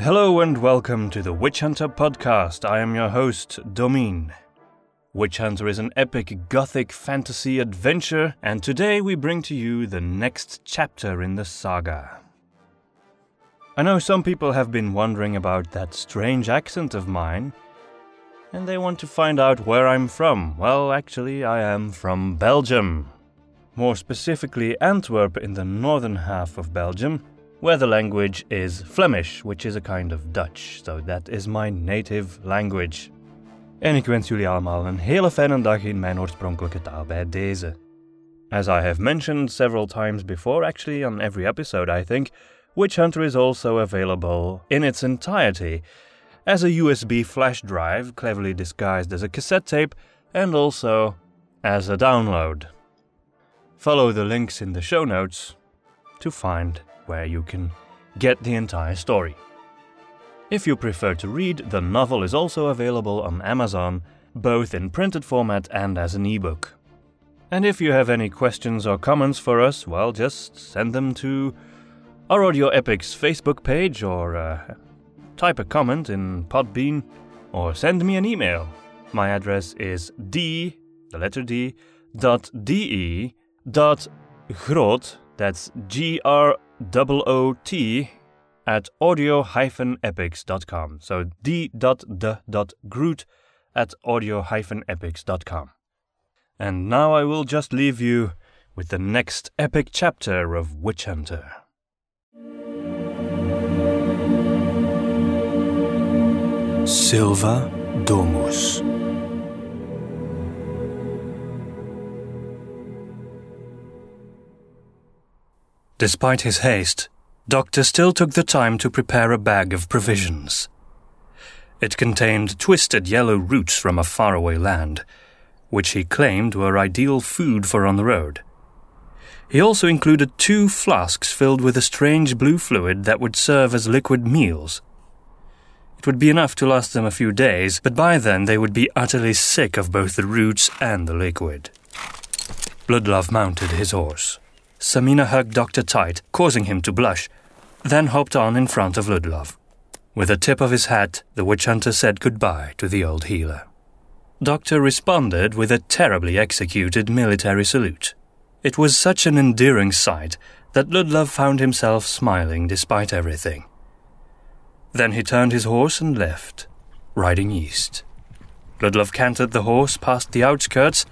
Hello and welcome to the Witch Hunter podcast. I am your host, Domine. Witch Hunter is an epic gothic fantasy adventure, and today we bring to you the next chapter in the saga. I know some people have been wondering about that strange accent of mine, and they want to find out where I'm from. Well, actually, I am from Belgium. More specifically, Antwerp in the northern half of Belgium, where the language is Flemish, which is a kind of Dutch. So that is my native language. En ik wens jullie allemaal een hele fijne dag in mijn oorspronkelijke taal bij deze. As I have mentioned several times before, actually on every episode, I think, Witch Hunter is also available in its entirety as a USB flash drive, cleverly disguised as a cassette tape, and also as a download. Follow the links in the show notes to find where you can get the entire story. If you prefer to read, the novel is also available on Amazon, both in printed format and as an ebook. And if you have any questions or comments for us, well, just send them to our Audio Epics Facebook page or uh, type a comment in Podbean or send me an email. My address is d, the letter d, dot de dot groot, that's G R O O T, at audio-epics.com. So d dot d dot d.d.groot at audio-epics.com. And now I will just leave you with the next epic chapter of Witch Hunter. Silva Domus. Despite his haste, Doctor still took the time to prepare a bag of provisions. It contained twisted yellow roots from a faraway land, which he claimed were ideal food for on the road. He also included two flasks filled with a strange blue fluid that would serve as liquid meals. It would be enough to last them a few days, but by then they would be utterly sick of both the roots and the liquid. Ludlov mounted his horse. Samina hugged Doctor tight, causing him to blush, then hopped on in front of Ludlov. With a tip of his hat, the witch hunter said goodbye to the old healer. Doctor responded with a terribly executed military salute. It was such an endearing sight that Ludlov found himself smiling despite everything. Then he turned his horse and left, riding east. Ludlov cantered the horse past the outskirts,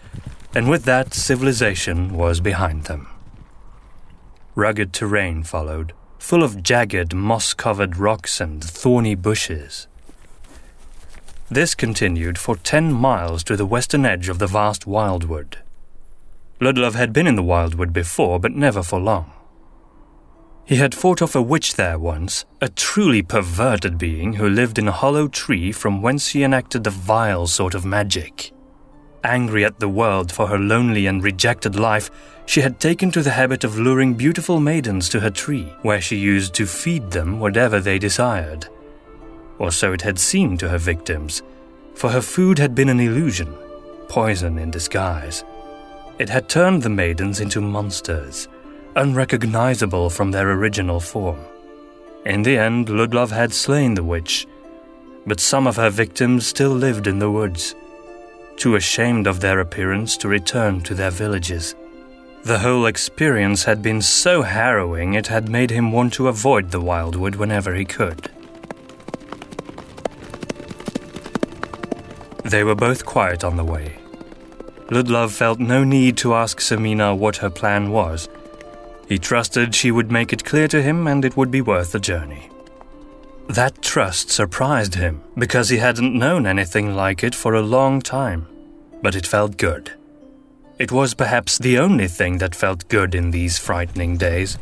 and with that, civilization was behind them. Rugged terrain followed, full of jagged, moss covered rocks and thorny bushes. This continued for ten miles to the western edge of the vast wildwood. Ludlov had been in the wildwood before, but never for long. He had fought off a witch there once, a truly perverted being who lived in a hollow tree from whence she enacted a vile sort of magic. Angry at the world for her lonely and rejected life, she had taken to the habit of luring beautiful maidens to her tree, where she used to feed them whatever they desired. Or so it had seemed to her victims, for her food had been an illusion, poison in disguise. It had turned the maidens into monsters, unrecognizable from their original form. In the end, Ludlov had slain the witch, but some of her victims still lived in the woods, too ashamed of their appearance to return to their villages. The whole experience had been so harrowing it had made him want to avoid the wildwood whenever he could. They were both quiet on the way. Ludlov felt no need to ask Samina what her plan was. He trusted she would make it clear to him and it would be worth the journey. That trust surprised him because he hadn't known anything like it for a long time, but it felt good. It was perhaps the only thing that felt good in these frightening days.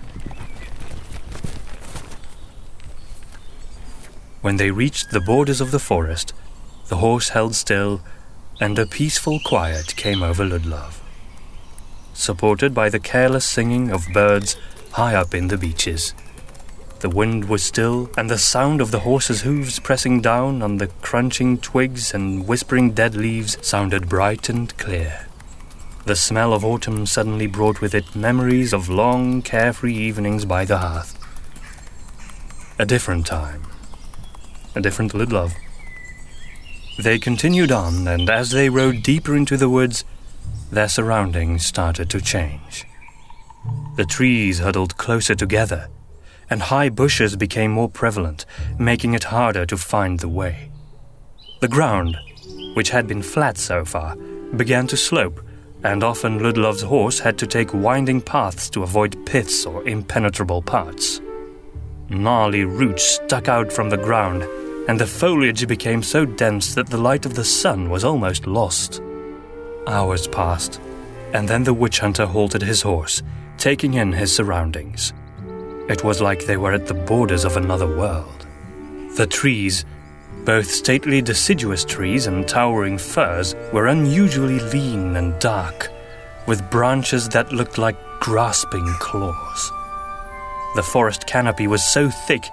When they reached the borders of the forest, the horse held still, and a peaceful quiet came over Ludlov. Supported by the careless singing of birds high up in the beeches. The wind was still, and the sound of the horse's hooves pressing down on the crunching twigs and whispering dead leaves sounded bright and clear. The smell of autumn suddenly brought with it memories of long, carefree evenings by the hearth. A different time, a different Ludlov. They continued on, and as they rode deeper into the woods, their surroundings started to change. The trees huddled closer together, and high bushes became more prevalent, making it harder to find the way. The ground, which had been flat so far, began to slope, and often Ludlov's horse had to take winding paths to avoid pits or impenetrable parts. Gnarly roots stuck out from the ground, and the foliage became so dense that the light of the sun was almost lost. Hours passed, and then the witch hunter halted his horse, taking in his surroundings. It was like they were at the borders of another world. The trees, both stately deciduous trees and towering firs, were unusually lean and dark, with branches that looked like grasping claws. The forest canopy was so thick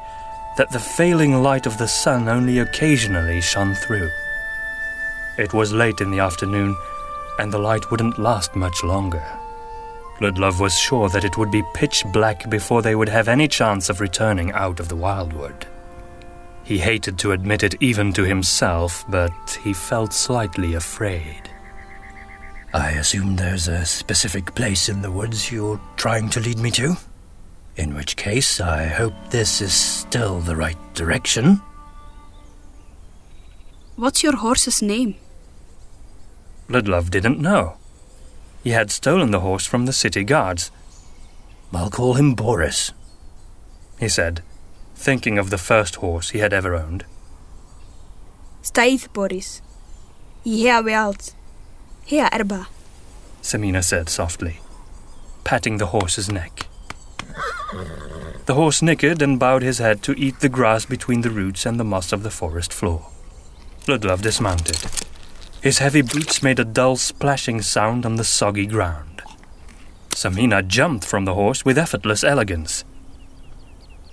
that the failing light of the sun only occasionally shone through. It was late in the afternoon, and the light wouldn't last much longer. Ludlov was sure that it would be pitch black before they would have any chance of returning out of the wildwood. He hated to admit it even to himself, but he felt slightly afraid. I assume there's a specific place in the woods you're trying to lead me to? In which case, I hope this is still the right direction. What's your horse's name? Ludlov didn't know. He had stolen the horse from the city guards. I'll call him Boris, he said, thinking of the first horse he had ever owned. Stijf, Boris. Hier wilt. Hier erba. Samina said softly, patting the horse's neck. The horse nickered and bowed his head to eat the grass between the roots and the moss of the forest floor. Ludlov dismounted. His heavy boots made a dull splashing sound on the soggy ground. Samina jumped from the horse with effortless elegance.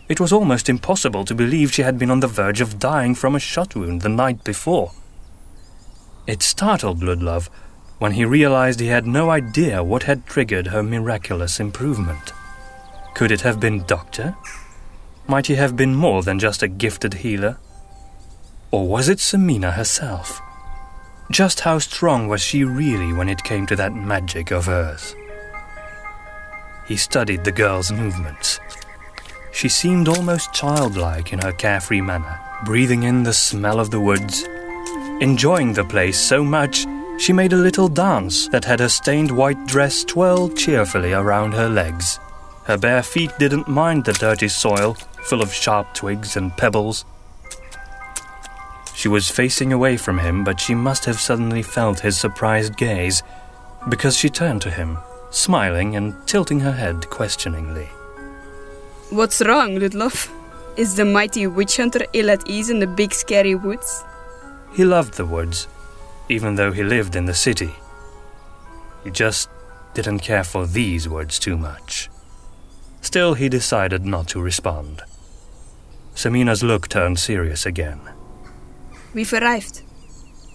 It was almost impossible to believe she had been on the verge of dying from a shot wound the night before. It startled Ludlov when he realized he had no idea what had triggered her miraculous improvement. Could it have been Doctor? Might he have been more than just a gifted healer? Or was it Samina herself? Just how strong was she really when it came to that magic of hers? He studied the girl's movements. She seemed almost childlike in her carefree manner, breathing in the smell of the woods. Enjoying the place so much, she made a little dance that had her stained white dress twirl cheerfully around her legs. Her bare feet didn't mind the dirty soil, full of sharp twigs and pebbles. She was facing away from him, but she must have suddenly felt his surprised gaze, because she turned to him, smiling and tilting her head questioningly. What's wrong, Ludlov? Is the mighty witch hunter ill at ease in the big scary woods? He loved the woods, even though he lived in the city. He just didn't care for these woods too much. Still, he decided not to respond. Samina's look turned serious again. We've arrived.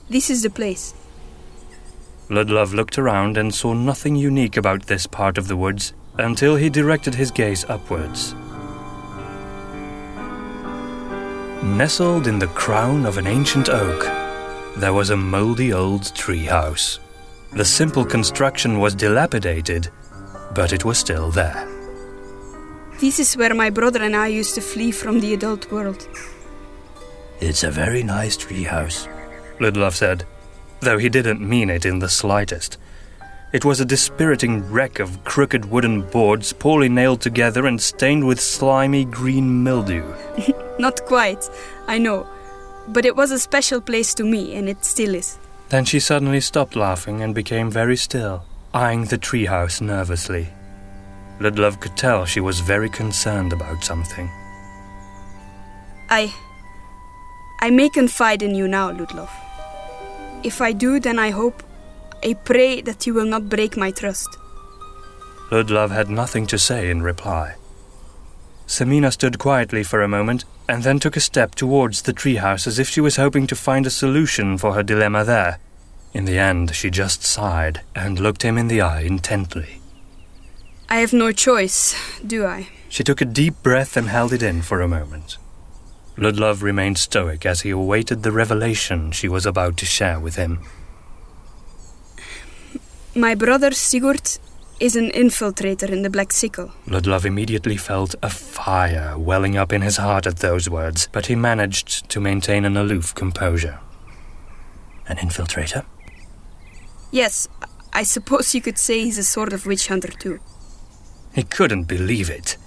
This is the place. Ludlov looked around and saw nothing unique about this part of the woods until he directed his gaze upwards. Nestled in the crown of an ancient oak, there was a moldy old treehouse. The simple construction was dilapidated, but it was still there. This is where my brother and I used to flee from the adult world. It's a very nice treehouse, Ludlov said, though he didn't mean it in the slightest. It was a dispiriting wreck of crooked wooden boards poorly nailed together and stained with slimy green mildew. Not quite, I know. But it was a special place to me, and it still is. Then she suddenly stopped laughing and became very still, eyeing the treehouse nervously. Ludlov could tell she was very concerned about something. I. I may confide in you now, Ludlov. If I do, then I hope, I pray that you will not break my trust. Ludlov had nothing to say in reply. Samina stood quietly for a moment and then took a step towards the treehouse as if she was hoping to find a solution for her dilemma there. In the end, she just sighed and looked him in the eye intently. I have no choice, do I? She took a deep breath and held it in for a moment. Ludlov remained stoic as he awaited the revelation she was about to share with him. My brother Sigurd is an infiltrator in the Black Sickle. Ludlov immediately felt a fire welling up in his heart at those words, but he managed to maintain an aloof composure. An infiltrator? Yes, I suppose you could say he's a sort of witch hunter too. He couldn't believe it.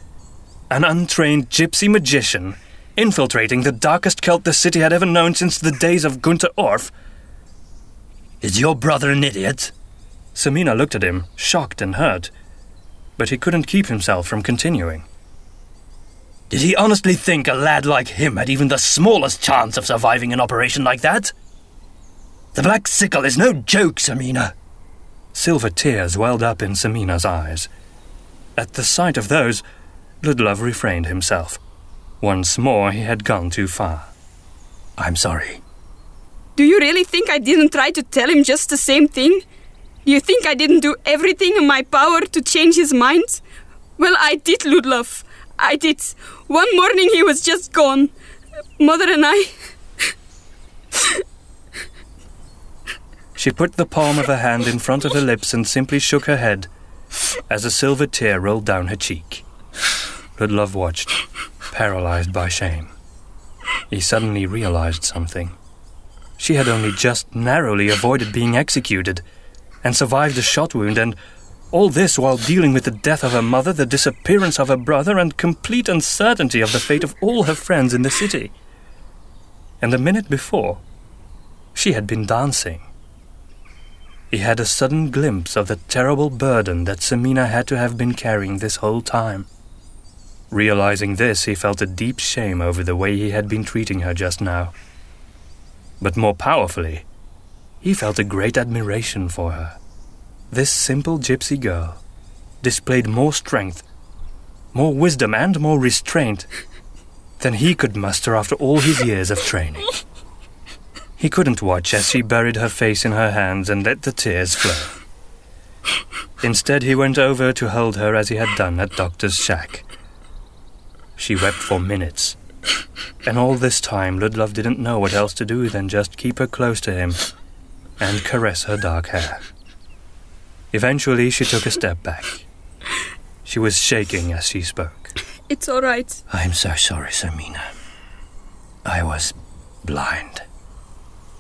An untrained gypsy magician infiltrating the darkest cult the city had ever known since the days of Gunther Orff. Is your brother an idiot? Samina looked at him, shocked and hurt, but he couldn't keep himself from continuing. Did he honestly think a lad like him had even the smallest chance of surviving an operation like that? The Black Sickle is no joke, Samina. Silver tears welled up in Samina's eyes. At the sight of those, Ludlov refrained himself. Once more, he had gone too far. I'm sorry. Do you really think I didn't try to tell him just the same thing? Do you think I didn't do everything in my power to change his mind? Well, I did, Ludlov. I did. One morning he was just gone. Mother and I. she put the palm of her hand in front of her lips and simply shook her head as a silver tear rolled down her cheek. Ludlov watched paralyzed by shame. He suddenly realized something. She had only just narrowly avoided being executed and survived a shot wound, and all this while dealing with the death of her mother, the disappearance of her brother, and complete uncertainty of the fate of all her friends in the city. And a minute before, she had been dancing. He had a sudden glimpse of the terrible burden that Samina had to have been carrying this whole time. Realizing this, he felt a deep shame over the way he had been treating her just now. But more powerfully, he felt a great admiration for her. This simple gypsy girl displayed more strength, more wisdom, and more restraint than he could muster after all his years of training. He couldn't watch as she buried her face in her hands and let the tears flow. Instead, he went over to hold her as he had done at Doctor's shack. She wept for minutes. And all this time, Ludlov didn't know what else to do than just keep her close to him and caress her dark hair. Eventually, she took a step back. She was shaking as she spoke. It's all right. I'm so sorry, Samina. I was blind.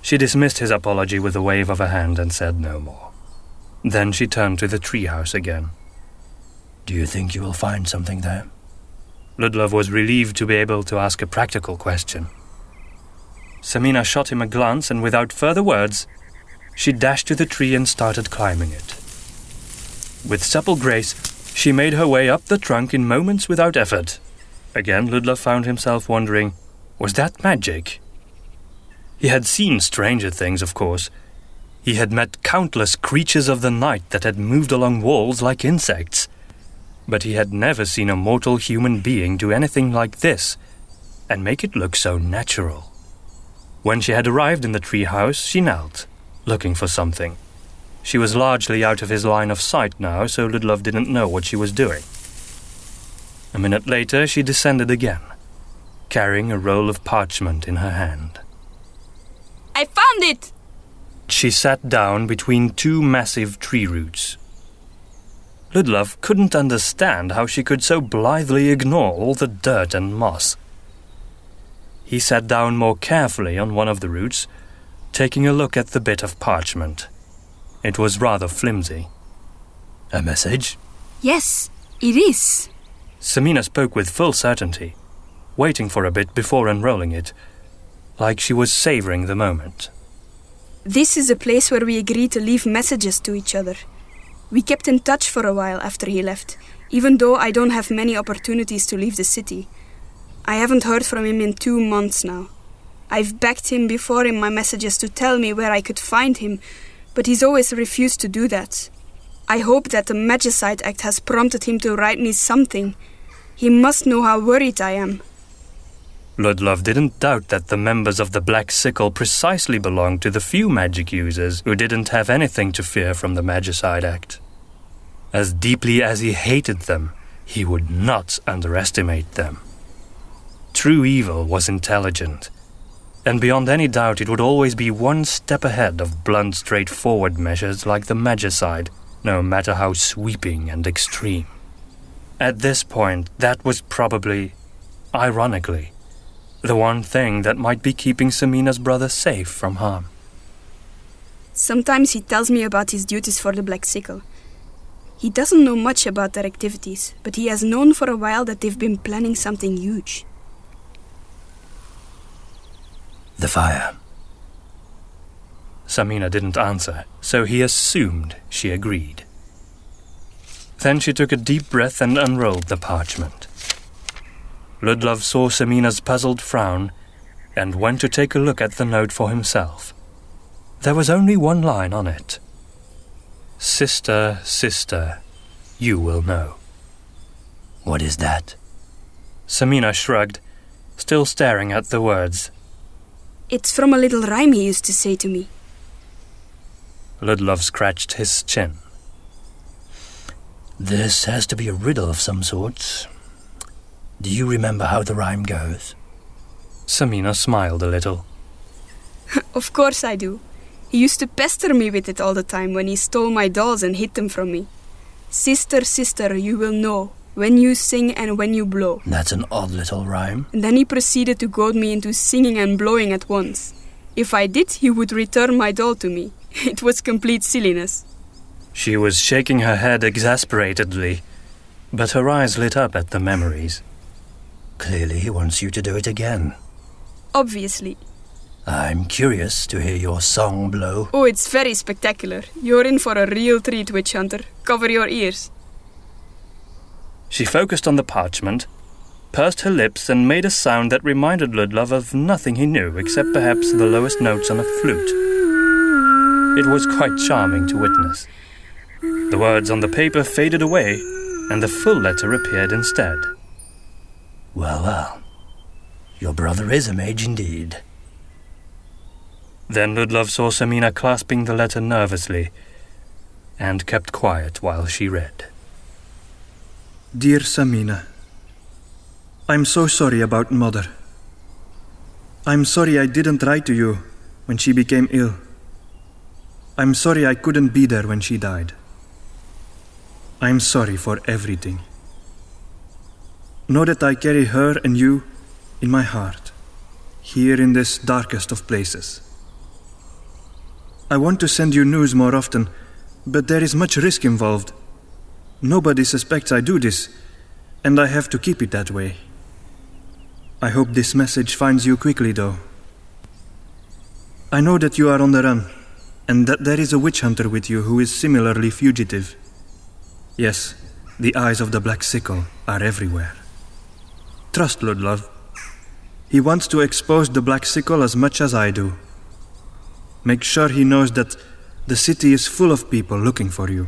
She dismissed his apology with a wave of her hand and said no more. Then she turned to the treehouse again. Do you think you will find something there? Ludlov was relieved to be able to ask a practical question. Samina shot him a glance, and without further words, she dashed to the tree and started climbing it. With supple grace, she made her way up the trunk in moments without effort. Again, Ludlov found himself wondering was that magic? He had seen stranger things, of course. He had met countless creatures of the night that had moved along walls like insects but he had never seen a mortal human being do anything like this and make it look so natural. When she had arrived in the tree house, she knelt, looking for something. She was largely out of his line of sight now, so Ludlov didn't know what she was doing. A minute later, she descended again, carrying a roll of parchment in her hand. I found it! She sat down between two massive tree roots, Ludlov couldn't understand how she could so blithely ignore all the dirt and moss. He sat down more carefully on one of the roots, taking a look at the bit of parchment. It was rather flimsy. A message? Yes, it is. Samina spoke with full certainty, waiting for a bit before unrolling it, like she was savoring the moment. This is a place where we agreed to leave messages to each other. We kept in touch for a while after he left, even though I don't have many opportunities to leave the city. I haven't heard from him in two months now. I've begged him before in my messages to tell me where I could find him, but he's always refused to do that. I hope that the Magicide Act has prompted him to write me something. He must know how worried I am. Ludlov didn't doubt that the members of the Black Sickle precisely belonged to the few magic users who didn't have anything to fear from the Magicide Act. As deeply as he hated them, he would not underestimate them. true evil was intelligent. And beyond any doubt, it would always be one step ahead of blunt, straightforward measures like the Magicide, no matter how sweeping and extreme. At this point, that was probably, ironically, the one thing that might be keeping Samina's brother safe from harm. Sometimes he tells me about his duties for the Black Sickle. He doesn't know much about their activities, but he has known for a while that they've been planning something huge. The fire. Samina didn't answer, so he assumed she agreed. Then she took a deep breath and unrolled the parchment. Ludlov saw Samina's puzzled frown and went to take a look at the note for himself. There was only one line on it Sister, sister, you will know. What is that? Samina shrugged, still staring at the words. It's from a little rhyme he used to say to me. Ludlov scratched his chin. This has to be a riddle of some sort. Do you remember how the rhyme goes? Samina smiled a little. of course I do. He used to pester me with it all the time when he stole my dolls and hid them from me. Sister, sister, you will know when you sing and when you blow. That's an odd little rhyme. And then he proceeded to goad me into singing and blowing at once. If I did, he would return my doll to me. It was complete silliness. She was shaking her head exasperatedly, but her eyes lit up at the memories. Clearly, he wants you to do it again. Obviously. I'm curious to hear your song blow. Oh, it's very spectacular. You're in for a real treat, Witch Hunter. Cover your ears. She focused on the parchment, pursed her lips, and made a sound that reminded Ludlov of nothing he knew except perhaps the lowest notes on a flute. It was quite charming to witness. The words on the paper faded away, and the full letter appeared instead. Well, well. Your brother is a mage indeed. Then Ludlov saw Samina clasping the letter nervously, and kept quiet while she read. Dear Samina, I'm so sorry about Mother. I'm sorry I didn't write to you when she became ill. I'm sorry I couldn't be there when she died. I'm sorry for everything. Know that I carry her and you in my heart, here in this darkest of places. I want to send you news more often, but there is much risk involved. Nobody suspects I do this, and I have to keep it that way. I hope this message finds you quickly, though. I know that you are on the run, and that there is a witch hunter with you who is similarly fugitive. Yes, the eyes of the Black Sickle are everywhere. Trust Ludlov. He wants to expose the Black Sickle as much as I do. Make sure he knows that the city is full of people looking for you.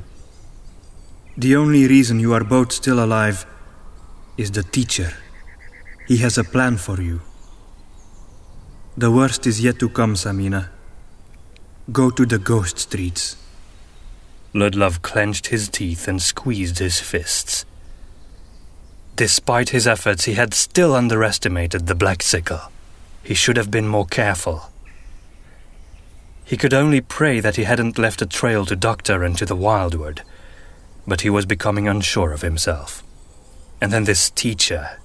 The only reason you are both still alive is the teacher. He has a plan for you. The worst is yet to come, Samina. Go to the ghost streets. Ludlov clenched his teeth and squeezed his fists. Despite his efforts, he had still underestimated the Black Sickle. He should have been more careful. He could only pray that he hadn't left a trail to Doctor and to the Wildwood, but he was becoming unsure of himself. And then this teacher.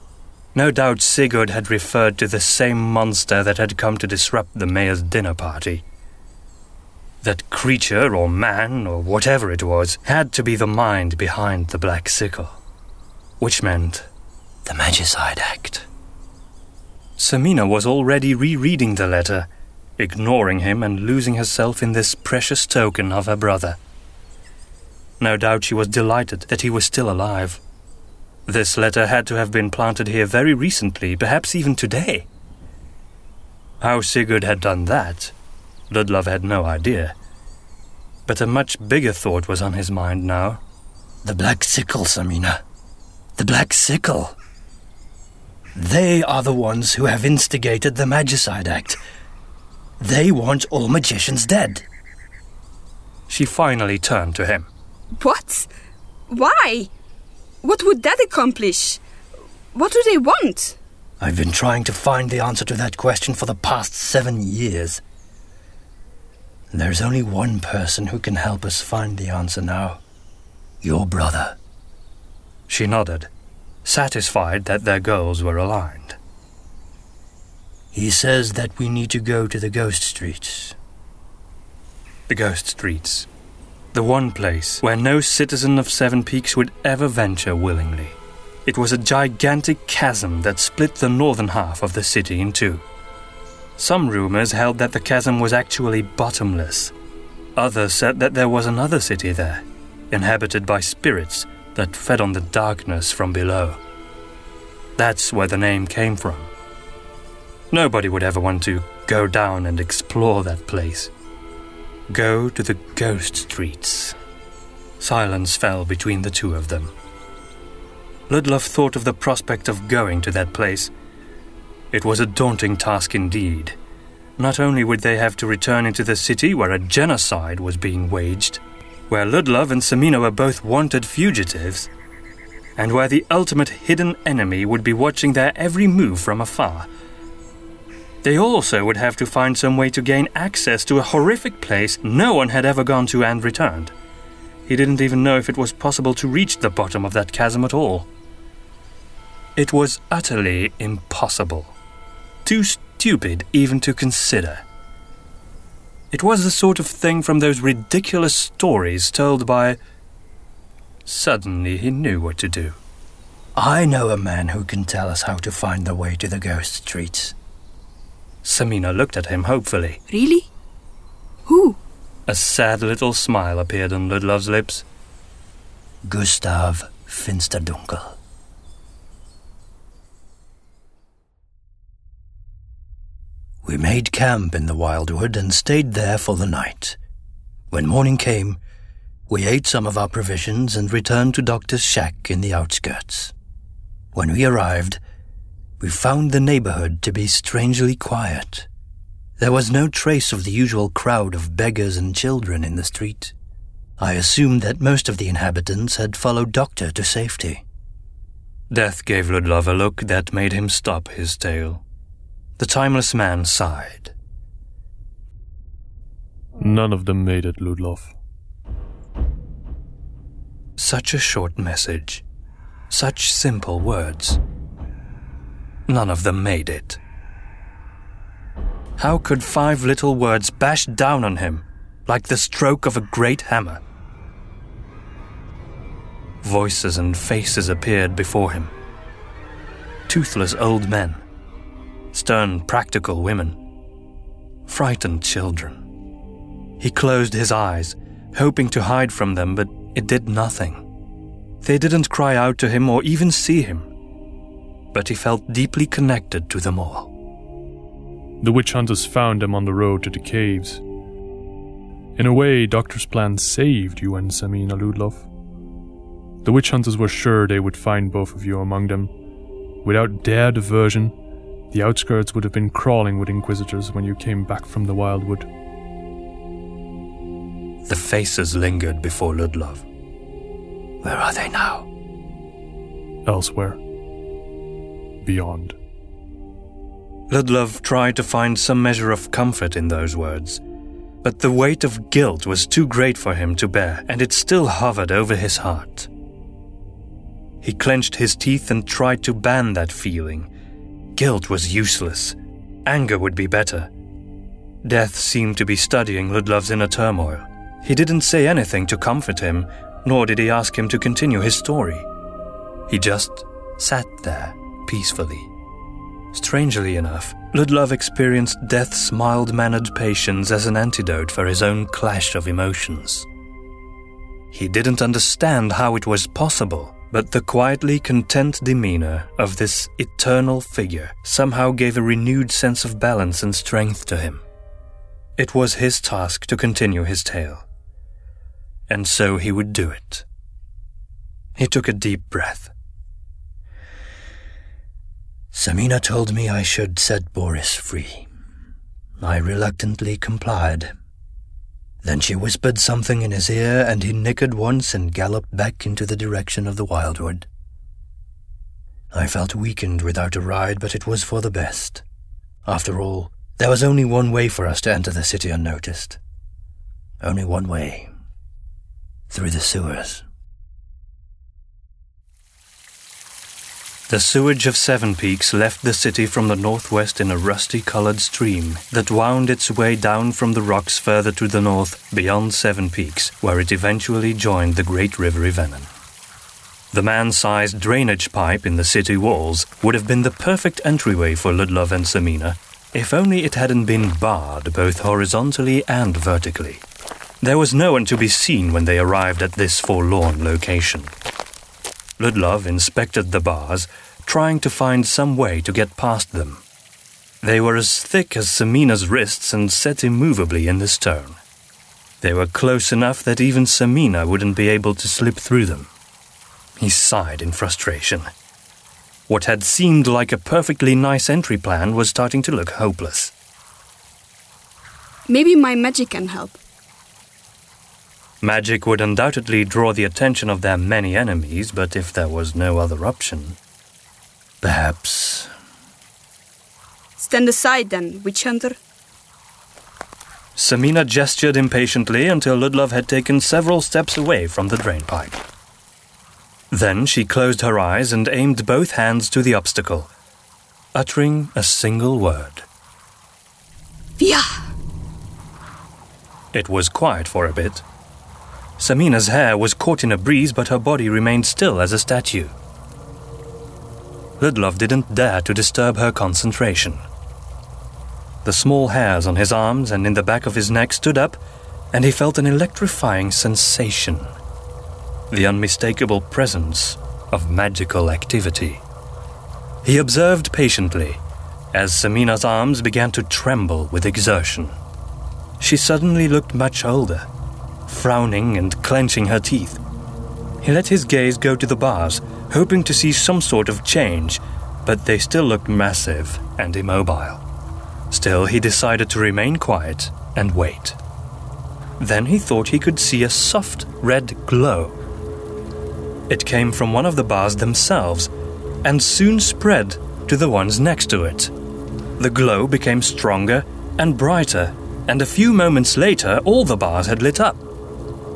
No doubt Sigurd had referred to the same monster that had come to disrupt the mayor's dinner party. That creature, or man, or whatever it was, had to be the mind behind the Black Sickle. Which meant. The Magicide Act. Samina was already rereading the letter, ignoring him and losing herself in this precious token of her brother. No doubt she was delighted that he was still alive. This letter had to have been planted here very recently, perhaps even today. How Sigurd had done that, Ludlov had no idea. But a much bigger thought was on his mind now. The Black Sickle, Samina. The Black Sickle. They are the ones who have instigated the Magicide Act. They want all magicians dead. She finally turned to him. What? Why? What would that accomplish? What do they want? I've been trying to find the answer to that question for the past seven years. There's only one person who can help us find the answer now. Your brother. She nodded, satisfied that their goals were aligned. He says that we need to go to the ghost streets. The ghost streets. The one place where no citizen of Seven Peaks would ever venture willingly. It was a gigantic chasm that split the northern half of the city in two. Some rumors held that the chasm was actually bottomless. Others said that there was another city there, inhabited by spirits that fed on the darkness from below. That's where the name came from. Nobody would ever want to go down and explore that place. Go to the ghost streets. Silence fell between the two of them. Ludlov thought of the prospect of going to that place. It was a daunting task indeed. Not only would they have to return into the city where a genocide was being waged, where Ludlov and Samina were both wanted fugitives, and where the ultimate hidden enemy would be watching their every move from afar. They also would have to find some way to gain access to a horrific place no one had ever gone to and returned. He didn't even know if it was possible to reach the bottom of that chasm at all. It was utterly impossible. Too stupid even to consider. It was the sort of thing from those ridiculous stories told by. Suddenly he knew what to do. I know a man who can tell us how to find the way to the ghost streets. Samina looked at him hopefully. Really? Who? A sad little smile appeared on Ludlov's lips. Gustav Finsterdunkel. We made camp in the wildwood and stayed there for the night. When morning came, we ate some of our provisions and returned to Doctor's shack in the outskirts. When we arrived, we found the neighborhood to be strangely quiet. There was no trace of the usual crowd of beggars and children in the street. I assumed that most of the inhabitants had followed Doctor to safety. Death gave Ludlov a look that made him stop his tale. The timeless man sighed. None of them made it, Ludlov. Such a short message. Such simple words. None of them made it. How could five little words bash down on him like the stroke of a great hammer? Voices and faces appeared before him. Toothless old men stern, practical women, frightened children. He closed his eyes, hoping to hide from them, but it did nothing. They didn't cry out to him or even see him, but he felt deeply connected to them all. The witch hunters found them on the road to the caves. In a way, Doctor's plan saved you and Samina Ludlov. The witch hunters were sure they would find both of you among them. Without their diversion, the outskirts would have been crawling with inquisitors when you came back from the wildwood. The faces lingered before Ludlov. Where are they now? Elsewhere. Beyond. Ludlov tried to find some measure of comfort in those words, but the weight of guilt was too great for him to bear, and it still hovered over his heart. He clenched his teeth and tried to ban that feeling, Guilt was useless. Anger would be better. Death seemed to be studying Ludlov's inner turmoil. He didn't say anything to comfort him, nor did he ask him to continue his story. He just sat there peacefully. Strangely enough, Ludlov experienced Death's mild mannered patience as an antidote for his own clash of emotions. He didn't understand how it was possible but the quietly content demeanor of this eternal figure somehow gave a renewed sense of balance and strength to him. It was his task to continue his tale. And so he would do it. He took a deep breath. Samina told me I should set Boris free. I reluctantly complied. Then she whispered something in his ear, and he nickered once and galloped back into the direction of the wildwood. I felt weakened without a ride, but it was for the best. After all, there was only one way for us to enter the city unnoticed. Only one way. Through the sewers. The sewage of Seven Peaks left the city from the northwest in a rusty colored stream that wound its way down from the rocks further to the north beyond Seven Peaks, where it eventually joined the great river Ivenon. The man sized drainage pipe in the city walls would have been the perfect entryway for Ludlov and Samina, if only it hadn't been barred both horizontally and vertically. There was no one to be seen when they arrived at this forlorn location. Ludlov inspected the bars, trying to find some way to get past them. They were as thick as Samina's wrists and set immovably in the stone. They were close enough that even Samina wouldn't be able to slip through them. He sighed in frustration. What had seemed like a perfectly nice entry plan was starting to look hopeless. Maybe my magic can help. Magic would undoubtedly draw the attention of their many enemies, but if there was no other option. Perhaps. Stand aside then, witch hunter. Samina gestured impatiently until Ludlov had taken several steps away from the drainpipe. Then she closed her eyes and aimed both hands to the obstacle, uttering a single word. Via! It was quiet for a bit. Samina's hair was caught in a breeze, but her body remained still as a statue. Ludlov didn't dare to disturb her concentration. The small hairs on his arms and in the back of his neck stood up, and he felt an electrifying sensation the unmistakable presence of magical activity. He observed patiently as Samina's arms began to tremble with exertion. She suddenly looked much older, frowning and clenching her teeth. He let his gaze go to the bars, hoping to see some sort of change, but they still looked massive and immobile. Still, he decided to remain quiet and wait. Then he thought he could see a soft red glow. It came from one of the bars themselves and soon spread to the ones next to it. The glow became stronger and brighter, and a few moments later, all the bars had lit up.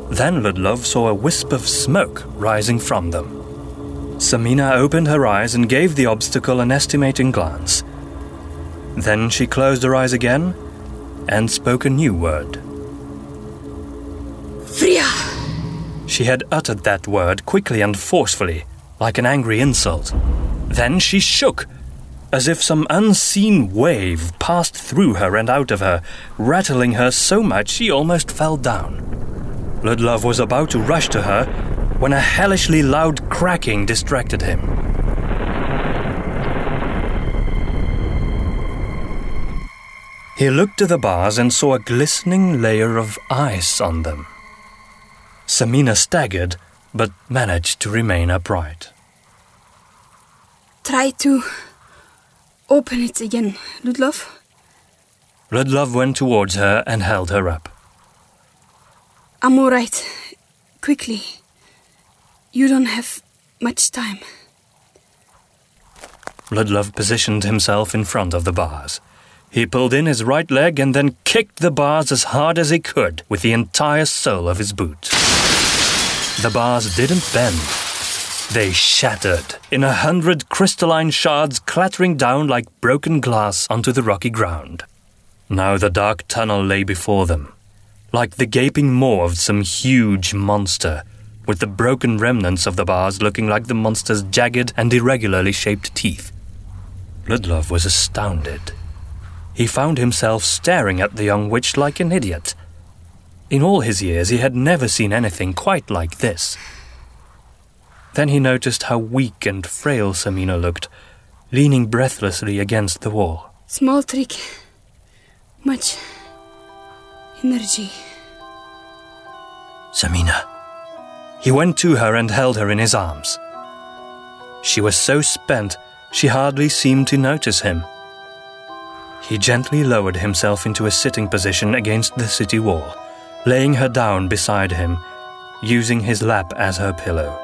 Then Ludlov saw a wisp of smoke rising from them. Samina opened her eyes and gave the obstacle an estimating glance. Then she closed her eyes again and spoke a new word. Fria! She had uttered that word quickly and forcefully, like an angry insult. Then she shook, as if some unseen wave passed through her and out of her, rattling her so much she almost fell down. Ludlov was about to rush to her when a hellishly loud cracking distracted him. He looked to the bars and saw a glistening layer of ice on them. Samina staggered, but managed to remain upright. Try to open it again, Ludlov. Ludlov went towards her and held her up. I'm alright. Quickly. You don't have much time. Ludlov positioned himself in front of the bars. He pulled in his right leg and then kicked the bars as hard as he could with the entire sole of his boot. The bars didn't bend. They shattered in a hundred crystalline shards clattering down like broken glass onto the rocky ground. Now the dark tunnel lay before them, like the gaping maw of some huge monster, with the broken remnants of the bars looking like the monster's jagged and irregularly shaped teeth. Ludlov was astounded. He found himself staring at the young witch like an idiot. In all his years, he had never seen anything quite like this. Then he noticed how weak and frail Samina looked, leaning breathlessly against the wall. Small trick. Much energy. Samina. He went to her and held her in his arms. She was so spent, she hardly seemed to notice him. He gently lowered himself into a sitting position against the city wall, laying her down beside him, using his lap as her pillow.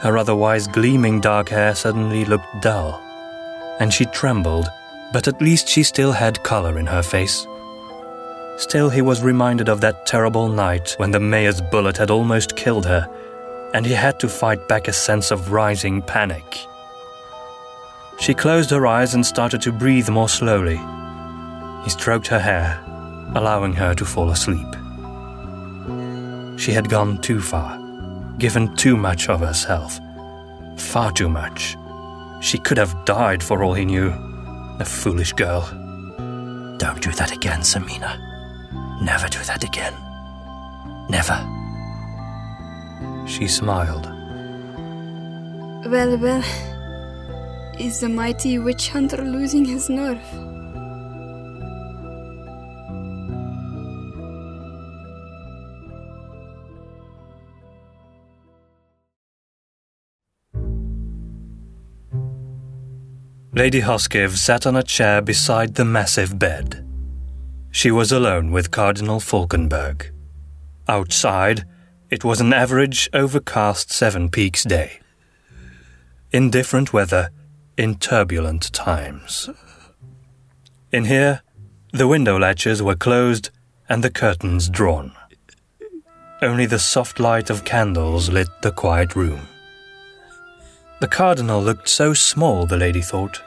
Her otherwise gleaming dark hair suddenly looked dull, and she trembled, but at least she still had color in her face. Still, he was reminded of that terrible night when the mayor's bullet had almost killed her, and he had to fight back a sense of rising panic. She closed her eyes and started to breathe more slowly. He stroked her hair, allowing her to fall asleep. She had gone too far, given too much of herself. Far too much. She could have died for all he knew. A foolish girl. Don't do that again, Samina. Never do that again. Never. She smiled. Well, well. Is the mighty witch hunter losing his nerve? Lady Hoskiv sat on a chair beside the massive bed. She was alone with Cardinal Falkenberg. Outside, it was an average overcast Seven Peaks day. Indifferent weather in turbulent times. In here, the window latches were closed and the curtains drawn. Only the soft light of candles lit the quiet room. The cardinal looked so small, the lady thought.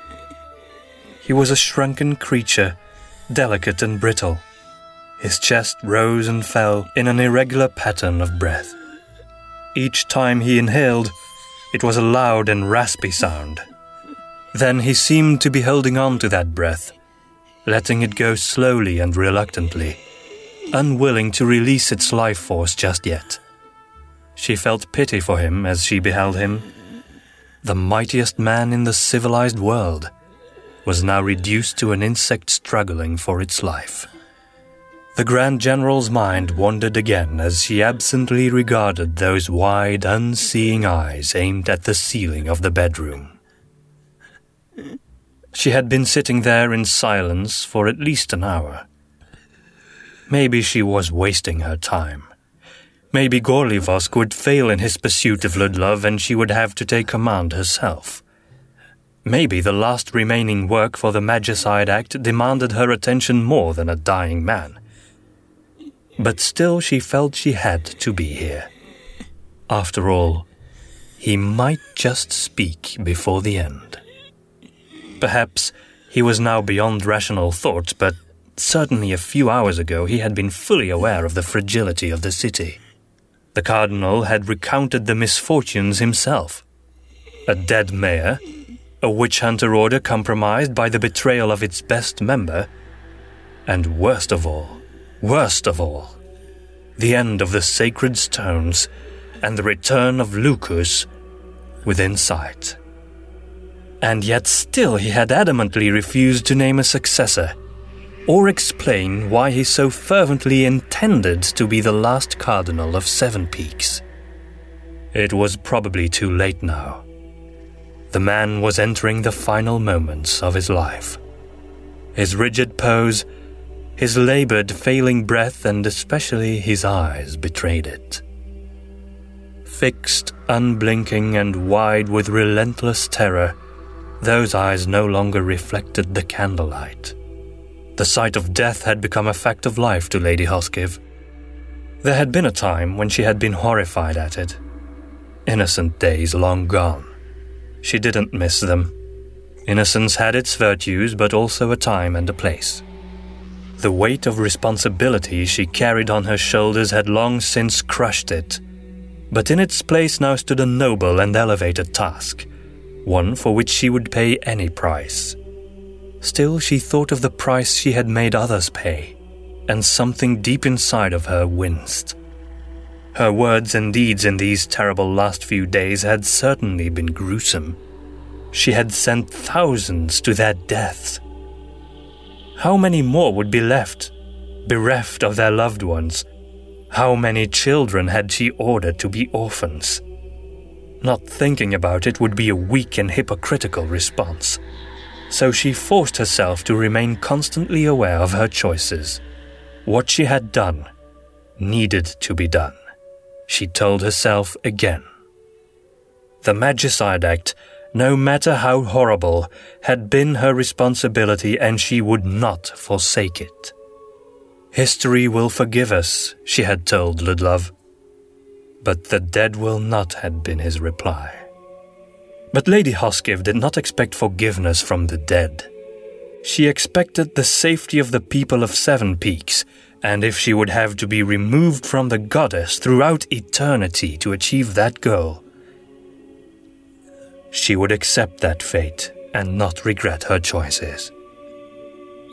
He was a shrunken creature delicate and brittle. His chest rose and fell in an irregular pattern of breath. Each time he inhaled, it was a loud and raspy sound. Then he seemed to be holding on to that breath, letting it go slowly and reluctantly, unwilling to release its life force just yet. She felt pity for him as she beheld him. The mightiest man in the civilized world was now reduced to an insect struggling for its life. The Grand General's mind wandered again as he absently regarded those wide, unseeing eyes aimed at the ceiling of the bedroom. She had been sitting there in silence for at least an hour. Maybe she was wasting her time. Maybe Gorlivosk would fail in his pursuit of Ludlov and she would have to take command herself. Maybe the last remaining work for the Magicide Act demanded her attention more than a dying man. But still, she felt she had to be here. After all, he might just speak before the end. Perhaps he was now beyond rational thought, but certainly a few hours ago he had been fully aware of the fragility of the city. The Cardinal had recounted the misfortunes himself. A dead mayor, a witch hunter order compromised by the betrayal of its best member, and worst of all, worst of all, the end of the sacred stones and the return of Lucas within sight. And yet still he had adamantly refused to name a successor, or explain why he so fervently intended to be the last cardinal of Seven Peaks. It was probably too late now. The man was entering the final moments of his life. His rigid pose, his labored, failing breath, and especially his eyes betrayed it. Fixed, unblinking, and wide with relentless terror, those eyes no longer reflected the candlelight. The sight of death had become a fact of life to Lady Hoskiv. There had been a time when she had been horrified at it. Innocent days long gone. She didn't miss them. Innocence had its virtues, but also a time and a place. The weight of responsibility she carried on her shoulders had long since crushed it, but in its place now stood a noble and elevated task, one for which she would pay any price. Still, she thought of the price she had made others pay, and something deep inside of her winced. Her words and deeds in these terrible last few days had certainly been gruesome. She had sent thousands to their deaths. How many more would be left, bereft of their loved ones? How many children had she ordered to be orphans? Not thinking about it would be a weak and hypocritical response. So she forced herself to remain constantly aware of her choices. What she had done needed to be done she told herself again. The Magicide Act, no matter how horrible, had been her responsibility and she would not forsake it. History will forgive us, she had told Ludlov. But the dead will not, had been his reply. But Lady Hoskiv did not expect forgiveness from the dead. She expected the safety of the people of Seven Peaks, and if she would have to be removed from the goddess throughout eternity to achieve that goal, she would accept that fate and not regret her choices.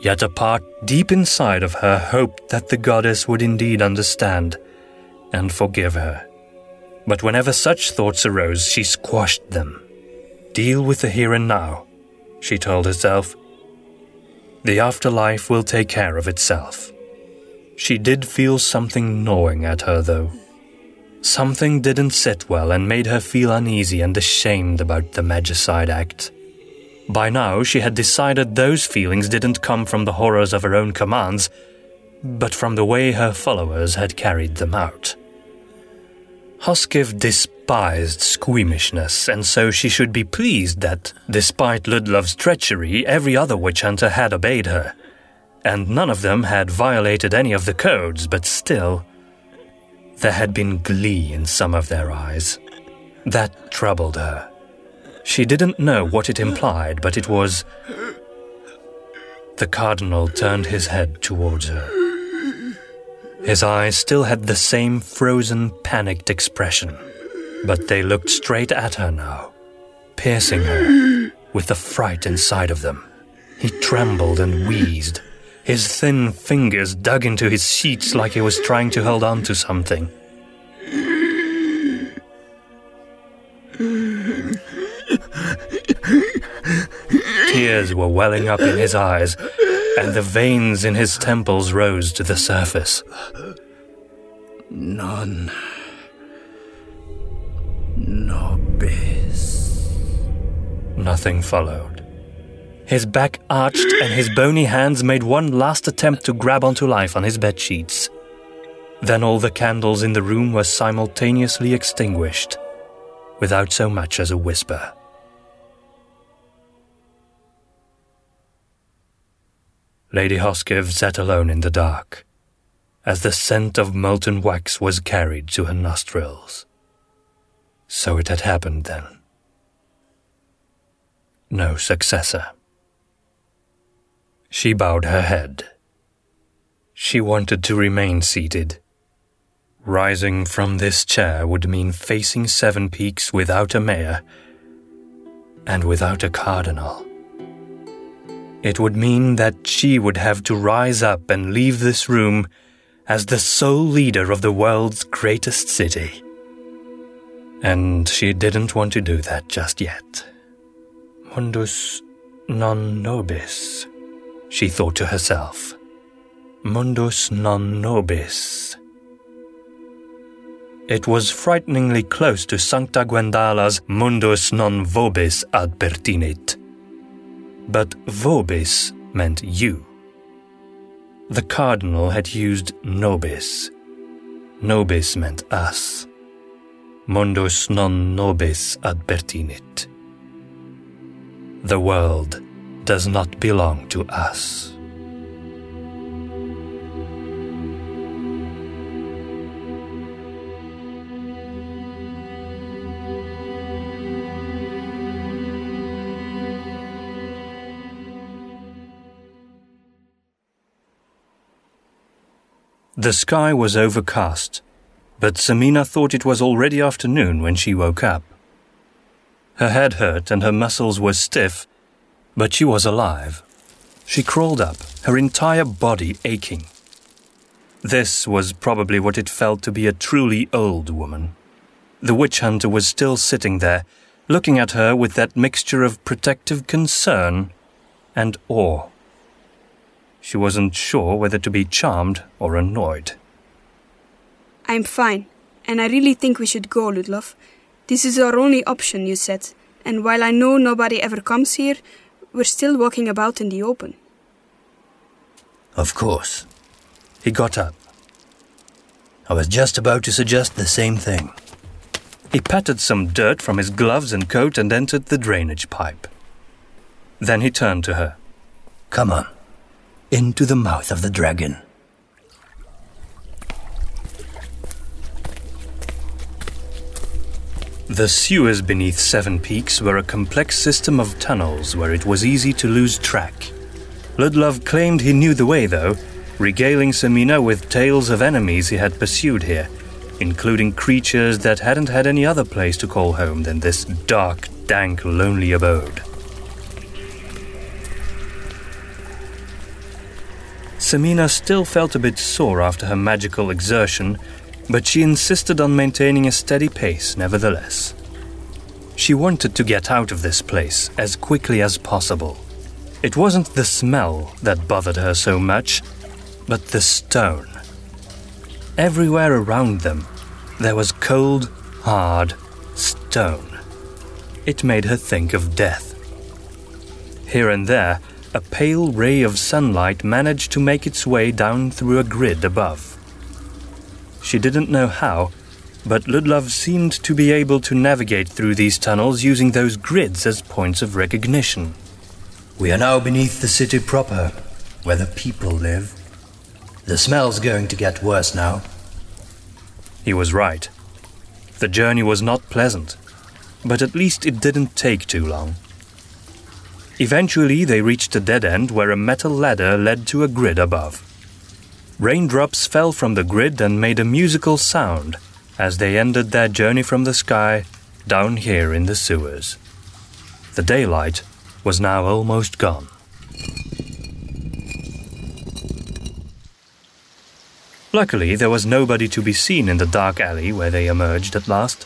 Yet a part deep inside of her hoped that the goddess would indeed understand and forgive her. But whenever such thoughts arose, she squashed them. Deal with the here and now, she told herself. The afterlife will take care of itself. She did feel something gnawing at her, though. Something didn't sit well and made her feel uneasy and ashamed about the Magicide Act. By now, she had decided those feelings didn't come from the horrors of her own commands, but from the way her followers had carried them out. Hoskiv despised squeamishness, and so she should be pleased that, despite Ludlov's treachery, every other witch hunter had obeyed her. And none of them had violated any of the codes, but still, there had been glee in some of their eyes. That troubled her. She didn't know what it implied, but it was. The Cardinal turned his head towards her. His eyes still had the same frozen, panicked expression, but they looked straight at her now, piercing her with the fright inside of them. He trembled and wheezed. His thin fingers dug into his sheets like he was trying to hold on to something. Tears were welling up in his eyes and the veins in his temples rose to the surface. None. Nobis. Nothing followed. His back arched and his bony hands made one last attempt to grab onto life on his bed sheets. Then all the candles in the room were simultaneously extinguished, without so much as a whisper. Lady Hoskiv sat alone in the dark, as the scent of molten wax was carried to her nostrils. So it had happened then. No successor. She bowed her head. She wanted to remain seated. Rising from this chair would mean facing Seven Peaks without a mayor and without a cardinal. It would mean that she would have to rise up and leave this room as the sole leader of the world's greatest city. And she didn't want to do that just yet. Mundus non nobis, she thought to herself. Mundus non nobis. It was frighteningly close to Sancta Gwendala's Mundus non vobis ad pertinit but vobis meant you. The cardinal had used nobis. Nobis meant us. Mundus non nobis ad pertinit. The world does not belong to us. The sky was overcast, but Samina thought it was already afternoon when she woke up. Her head hurt and her muscles were stiff, but she was alive. She crawled up, her entire body aching. This was probably what it felt to be a truly old woman. The witch hunter was still sitting there, looking at her with that mixture of protective concern and awe. She wasn't sure whether to be charmed or annoyed. I'm fine, and I really think we should go, Ludlov. This is our only option, you said, and while I know nobody ever comes here, we're still walking about in the open. Of course. He got up. I was just about to suggest the same thing. He patted some dirt from his gloves and coat and entered the drainage pipe. Then he turned to her. Come on. Into the mouth of the dragon. The sewers beneath Seven Peaks were a complex system of tunnels where it was easy to lose track. Ludlov claimed he knew the way, though, regaling Samina with tales of enemies he had pursued here, including creatures that hadn't had any other place to call home than this dark, dank, lonely abode. Samina still felt a bit sore after her magical exertion, but she insisted on maintaining a steady pace nevertheless. She wanted to get out of this place as quickly as possible. It wasn't the smell that bothered her so much, but the stone. Everywhere around them, there was cold, hard stone. It made her think of death. Here and there, a pale ray of sunlight managed to make its way down through a grid above. She didn't know how, but Ludlov seemed to be able to navigate through these tunnels using those grids as points of recognition. We are now beneath the city proper, where the people live. The smell's going to get worse now. He was right. The journey was not pleasant, but at least it didn't take too long. Eventually, they reached a dead end where a metal ladder led to a grid above. Raindrops fell from the grid and made a musical sound as they ended their journey from the sky down here in the sewers. The daylight was now almost gone. Luckily, there was nobody to be seen in the dark alley where they emerged at last.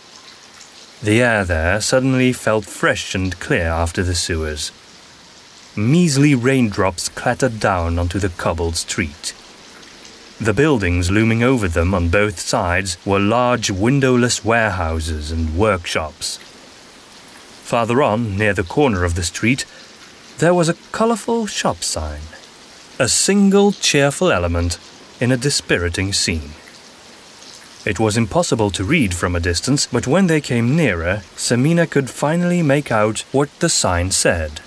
The air there suddenly felt fresh and clear after the sewers. Measly raindrops clattered down onto the cobbled street. The buildings looming over them on both sides were large windowless warehouses and workshops. Farther on, near the corner of the street, there was a colourful shop sign. A single cheerful element in a dispiriting scene. It was impossible to read from a distance, but when they came nearer, Samina could finally make out what the sign said.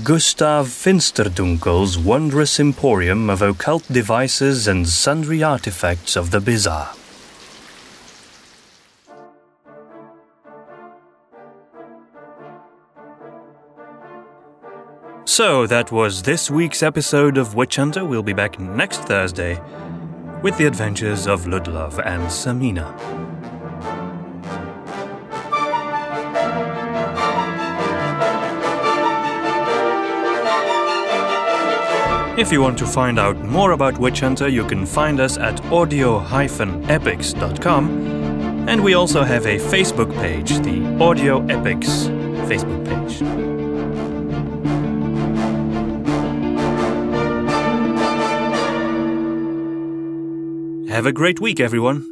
Gustav Finsterdunkel's wondrous emporium of occult devices and sundry artifacts of the bizarre. So that was this week's episode of Witch Hunter. We'll be back next Thursday with the adventures of Ludlov and Samina. If you want to find out more about Witch Hunter, you can find us at audio-epics.com, and we also have a Facebook page, the Audio Epics Facebook page. Have a great week, everyone.